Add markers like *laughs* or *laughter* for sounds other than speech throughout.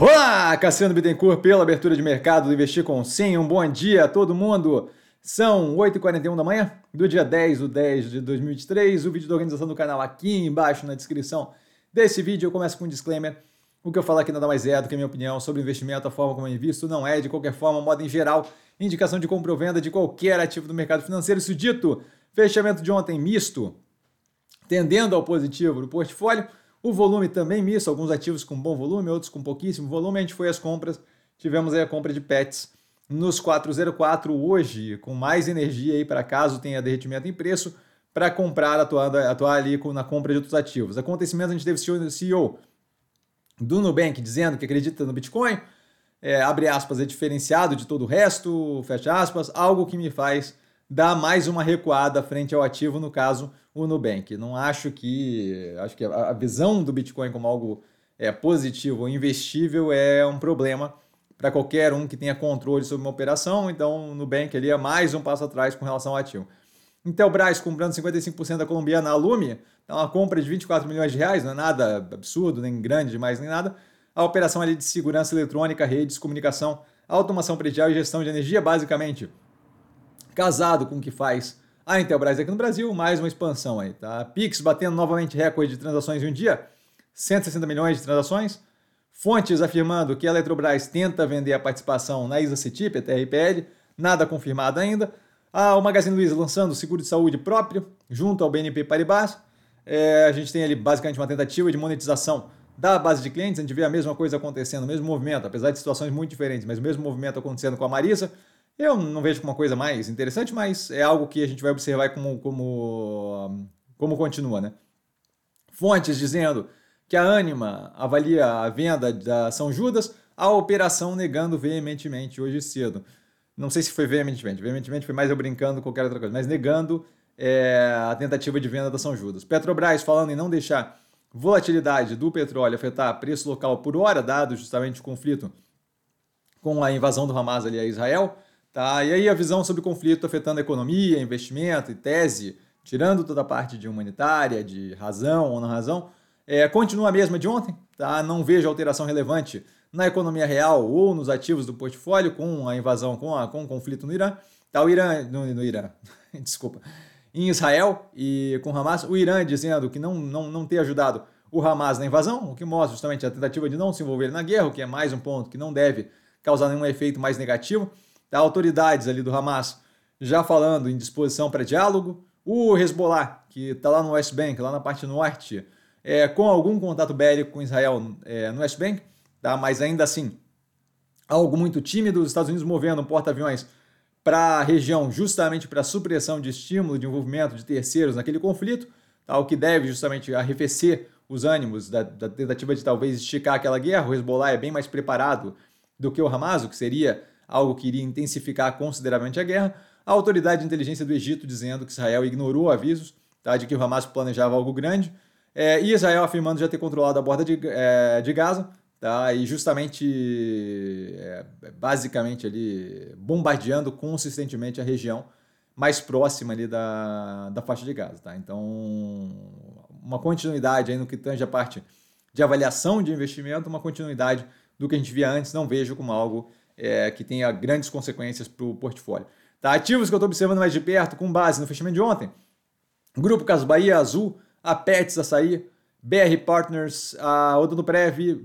Olá, Cassiano Bittencourt pela abertura de mercado do Investir com Sim. Um bom dia a todo mundo. São 8h41 da manhã do dia 10 do 10 de 2023. O vídeo da organização do canal aqui embaixo na descrição desse vídeo. Eu começo com um disclaimer. O que eu falo aqui nada mais é do que a minha opinião sobre investimento, a forma como eu invisto, não é, de qualquer forma, modo em geral, indicação de compra ou venda de qualquer ativo do mercado financeiro. Isso dito, fechamento de ontem misto, tendendo ao positivo no portfólio. O volume também misto, alguns ativos com bom volume, outros com pouquíssimo volume. A gente foi às compras, tivemos aí a compra de PETs nos 404 hoje, com mais energia aí para caso tenha derretimento em preço, para comprar, atuar, atuar ali na compra de outros ativos. Acontecimento, a gente teve o CEO do Nubank dizendo que acredita no Bitcoin, é, abre aspas, é diferenciado de todo o resto, fecha aspas, algo que me faz dar mais uma recuada frente ao ativo, no caso, o Nubank. Não acho que. Acho que a visão do Bitcoin como algo é, positivo investível é um problema para qualquer um que tenha controle sobre uma operação. Então, o Nubank ali é mais um passo atrás com relação ao ativo. Intelbras comprando 55% da colombiana Alumi, então uma compra de 24 milhões de reais, não é nada absurdo, nem grande demais, nem nada. A operação ali de segurança eletrônica, redes, comunicação, automação predial e gestão de energia, basicamente casado com o que faz a Intelbras aqui no Brasil, mais uma expansão aí, tá? Pix batendo novamente recorde de transações em um dia, 160 milhões de transações. Fontes afirmando que a Eletrobras tenta vender a participação na ISA CETIP, a TRPL, nada confirmado ainda. Ah, o Magazine Luiza lançando seguro de saúde próprio, junto ao BNP Paribas. É, a gente tem ali basicamente uma tentativa de monetização da base de clientes, a gente vê a mesma coisa acontecendo, o mesmo movimento, apesar de situações muito diferentes, mas o mesmo movimento acontecendo com a Marisa. Eu não vejo como uma coisa mais interessante, mas é algo que a gente vai observar como, como, como continua, né? Fontes dizendo que a Anima avalia a venda da São Judas, a operação negando veementemente hoje cedo. Não sei se foi veementemente, veementemente foi mais eu brincando com qualquer outra coisa, mas negando é, a tentativa de venda da São Judas. Petrobras falando em não deixar volatilidade do petróleo afetar preço local por hora, dado justamente o conflito com a invasão do Hamas ali a Israel. Tá? E aí a visão sobre o conflito afetando a economia, investimento e tese, tirando toda a parte de humanitária, de razão ou não razão, é, continua a mesma de ontem. Tá? Não vejo alteração relevante na economia real ou nos ativos do portfólio com a invasão, com, a, com o conflito no Irã. Tá, o Irã, no, no Irã, *laughs* desculpa, em Israel e com Hamas, o Irã dizendo que não, não, não ter ajudado o Hamas na invasão, o que mostra justamente a tentativa de não se envolver na guerra, o que é mais um ponto que não deve causar nenhum efeito mais negativo? Autoridades ali do Hamas já falando em disposição para diálogo, o Hezbollah, que está lá no West Bank, lá na parte norte, é, com algum contato bélico com Israel é, no West Bank, tá? mas ainda assim, algo muito tímido, os Estados Unidos movendo um porta-aviões para a região justamente para supressão de estímulo de envolvimento de terceiros naquele conflito, tá? o que deve justamente arrefecer os ânimos da, da tentativa de talvez esticar aquela guerra. O Hezbollah é bem mais preparado do que o Hamas, o que seria algo que iria intensificar consideravelmente a guerra, a autoridade de inteligência do Egito dizendo que Israel ignorou avisos tá, de que o Hamas planejava algo grande, é, e Israel afirmando já ter controlado a borda de, é, de Gaza, tá, e justamente, é, basicamente ali, bombardeando consistentemente a região mais próxima ali da, da faixa de Gaza. Tá? Então, uma continuidade aí no que tange a parte de avaliação de investimento, uma continuidade do que a gente via antes, não vejo como algo é, que tenha grandes consequências para o portfólio. Tá? Ativos que eu estou observando mais de perto, com base no fechamento de ontem. Grupo Cas Bahia Azul, a Pets Açaí, BR Partners, a Odontoprev,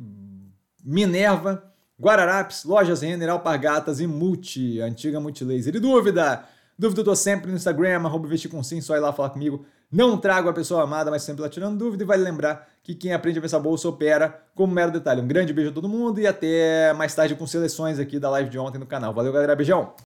Minerva, Guararapes, Lojas Renner, Alpargatas e Multi, antiga Multilaser. E dúvida? Dúvida eu tô sempre no Instagram, arroba investir com sim, só ir lá falar comigo. Não trago a pessoa amada, mas sempre lá tirando dúvida. E vale lembrar que quem aprende a essa bolsa opera como mero detalhe. Um grande beijo a todo mundo e até mais tarde com seleções aqui da live de ontem no canal. Valeu, galera. Beijão!